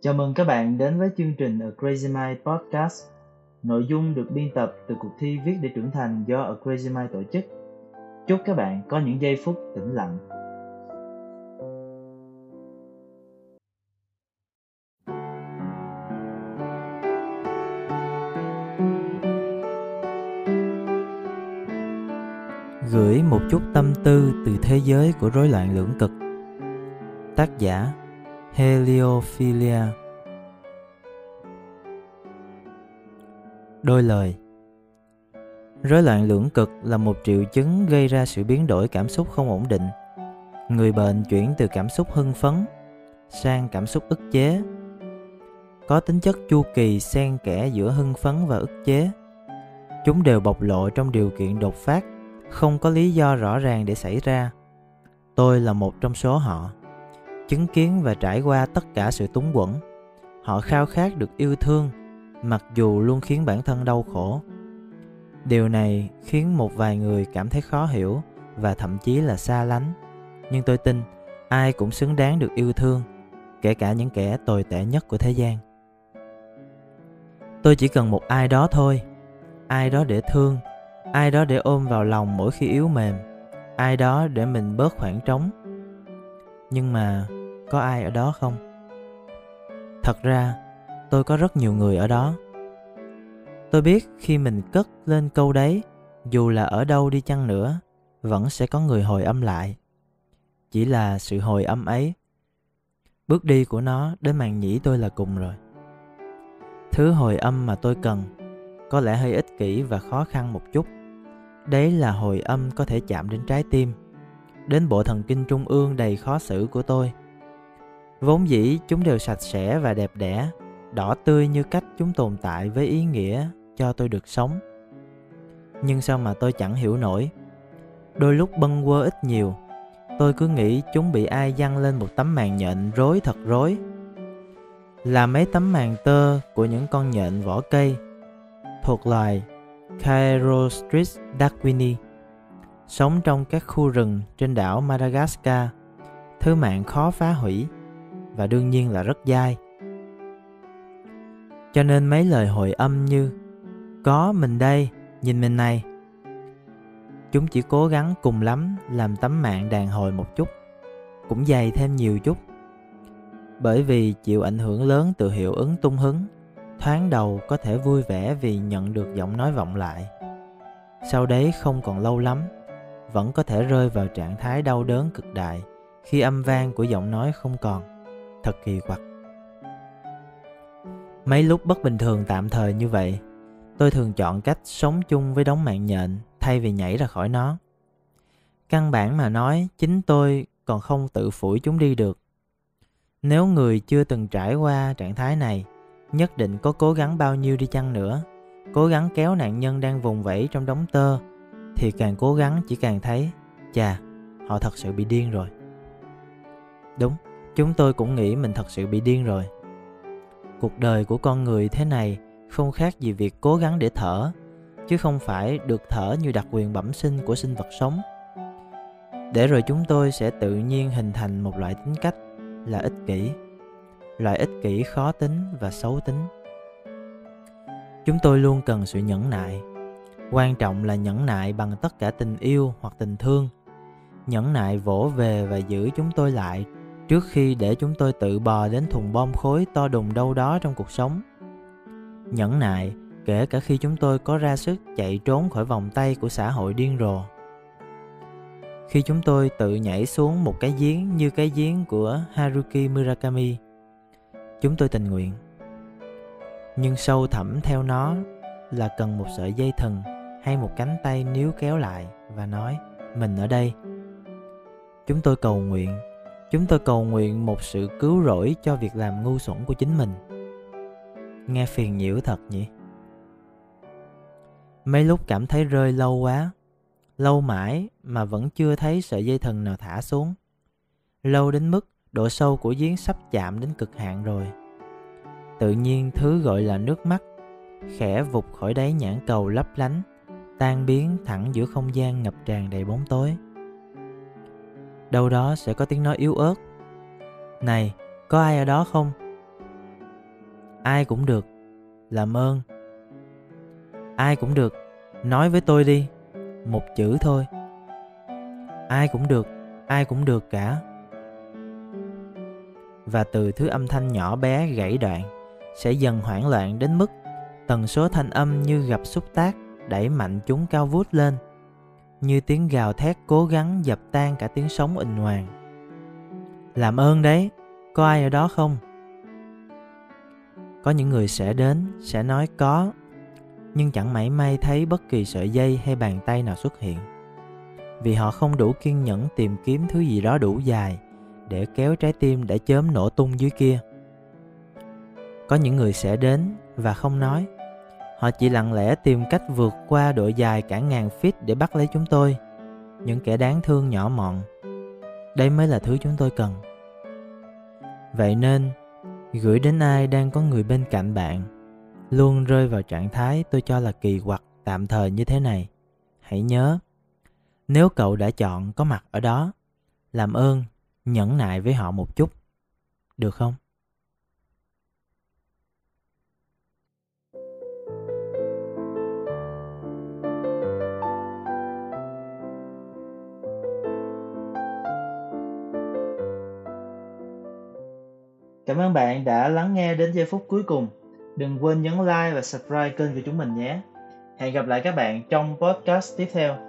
Chào mừng các bạn đến với chương trình A Crazy Mind Podcast. Nội dung được biên tập từ cuộc thi Viết để trưởng thành do A Crazy Mind tổ chức. Chúc các bạn có những giây phút tĩnh lặng. Gửi một chút tâm tư từ thế giới của rối loạn lưỡng cực Tác giả Heliophilia Đôi lời Rối loạn lưỡng cực là một triệu chứng gây ra sự biến đổi cảm xúc không ổn định. Người bệnh chuyển từ cảm xúc hưng phấn sang cảm xúc ức chế. Có tính chất chu kỳ xen kẽ giữa hưng phấn và ức chế. Chúng đều bộc lộ trong điều kiện đột phát, không có lý do rõ ràng để xảy ra. Tôi là một trong số họ chứng kiến và trải qua tất cả sự túng quẫn. Họ khao khát được yêu thương, mặc dù luôn khiến bản thân đau khổ. Điều này khiến một vài người cảm thấy khó hiểu và thậm chí là xa lánh. Nhưng tôi tin, ai cũng xứng đáng được yêu thương, kể cả những kẻ tồi tệ nhất của thế gian. Tôi chỉ cần một ai đó thôi. Ai đó để thương, ai đó để ôm vào lòng mỗi khi yếu mềm, ai đó để mình bớt khoảng trống. Nhưng mà có ai ở đó không? Thật ra, tôi có rất nhiều người ở đó. Tôi biết khi mình cất lên câu đấy, dù là ở đâu đi chăng nữa, vẫn sẽ có người hồi âm lại. Chỉ là sự hồi âm ấy. Bước đi của nó đến màn nhĩ tôi là cùng rồi. Thứ hồi âm mà tôi cần, có lẽ hơi ích kỷ và khó khăn một chút. Đấy là hồi âm có thể chạm đến trái tim. Đến bộ thần kinh trung ương đầy khó xử của tôi Vốn dĩ chúng đều sạch sẽ và đẹp đẽ, đỏ tươi như cách chúng tồn tại với ý nghĩa cho tôi được sống. Nhưng sao mà tôi chẳng hiểu nổi. Đôi lúc bâng quơ ít nhiều, tôi cứ nghĩ chúng bị ai dăng lên một tấm màn nhện rối thật rối. Là mấy tấm màn tơ của những con nhện vỏ cây thuộc loài Cairostris darwini sống trong các khu rừng trên đảo Madagascar, thứ mạng khó phá hủy và đương nhiên là rất dai. Cho nên mấy lời hồi âm như Có mình đây, nhìn mình này. Chúng chỉ cố gắng cùng lắm làm tấm mạng đàn hồi một chút Cũng dày thêm nhiều chút. Bởi vì chịu ảnh hưởng lớn từ hiệu ứng tung hứng Thoáng đầu có thể vui vẻ vì nhận được giọng nói vọng lại. Sau đấy không còn lâu lắm Vẫn có thể rơi vào trạng thái đau đớn cực đại Khi âm vang của giọng nói không còn thật kỳ quặc. Mấy lúc bất bình thường tạm thời như vậy, tôi thường chọn cách sống chung với đống mạng nhện, thay vì nhảy ra khỏi nó. Căn bản mà nói, chính tôi còn không tự phủi chúng đi được. Nếu người chưa từng trải qua trạng thái này, nhất định có cố gắng bao nhiêu đi chăng nữa. Cố gắng kéo nạn nhân đang vùng vẫy trong đống tơ, thì càng cố gắng chỉ càng thấy, chà, họ thật sự bị điên rồi. Đúng. Chúng tôi cũng nghĩ mình thật sự bị điên rồi. Cuộc đời của con người thế này không khác gì việc cố gắng để thở, chứ không phải được thở như đặc quyền bẩm sinh của sinh vật sống. Để rồi chúng tôi sẽ tự nhiên hình thành một loại tính cách là ích kỷ, loại ích kỷ khó tính và xấu tính. Chúng tôi luôn cần sự nhẫn nại. Quan trọng là nhẫn nại bằng tất cả tình yêu hoặc tình thương. Nhẫn nại vỗ về và giữ chúng tôi lại trước khi để chúng tôi tự bò đến thùng bom khối to đùng đâu đó trong cuộc sống. Nhẫn nại, kể cả khi chúng tôi có ra sức chạy trốn khỏi vòng tay của xã hội điên rồ. Khi chúng tôi tự nhảy xuống một cái giếng như cái giếng của Haruki Murakami, chúng tôi tình nguyện. Nhưng sâu thẳm theo nó là cần một sợi dây thần hay một cánh tay níu kéo lại và nói mình ở đây. Chúng tôi cầu nguyện Chúng tôi cầu nguyện một sự cứu rỗi cho việc làm ngu xuẩn của chính mình. Nghe phiền nhiễu thật nhỉ? Mấy lúc cảm thấy rơi lâu quá, lâu mãi mà vẫn chưa thấy sợi dây thần nào thả xuống. Lâu đến mức độ sâu của giếng sắp chạm đến cực hạn rồi. Tự nhiên thứ gọi là nước mắt khẽ vụt khỏi đáy nhãn cầu lấp lánh, tan biến thẳng giữa không gian ngập tràn đầy bóng tối đâu đó sẽ có tiếng nói yếu ớt. Này, có ai ở đó không? Ai cũng được, làm ơn. Ai cũng được, nói với tôi đi, một chữ thôi. Ai cũng được, ai cũng được cả. Và từ thứ âm thanh nhỏ bé gãy đoạn, sẽ dần hoảng loạn đến mức tần số thanh âm như gặp xúc tác đẩy mạnh chúng cao vút lên như tiếng gào thét cố gắng dập tan cả tiếng sống ình hoàng. Làm ơn đấy, có ai ở đó không? Có những người sẽ đến, sẽ nói có, nhưng chẳng mảy may thấy bất kỳ sợi dây hay bàn tay nào xuất hiện. Vì họ không đủ kiên nhẫn tìm kiếm thứ gì đó đủ dài để kéo trái tim đã chớm nổ tung dưới kia. Có những người sẽ đến và không nói họ chỉ lặng lẽ tìm cách vượt qua đội dài cả ngàn feet để bắt lấy chúng tôi. Những kẻ đáng thương nhỏ mọn. Đây mới là thứ chúng tôi cần. Vậy nên, gửi đến ai đang có người bên cạnh bạn, luôn rơi vào trạng thái tôi cho là kỳ quặc tạm thời như thế này. Hãy nhớ, nếu cậu đã chọn có mặt ở đó, làm ơn, nhẫn nại với họ một chút. Được không? Cảm ơn bạn đã lắng nghe đến giây phút cuối cùng. Đừng quên nhấn like và subscribe kênh của chúng mình nhé. Hẹn gặp lại các bạn trong podcast tiếp theo.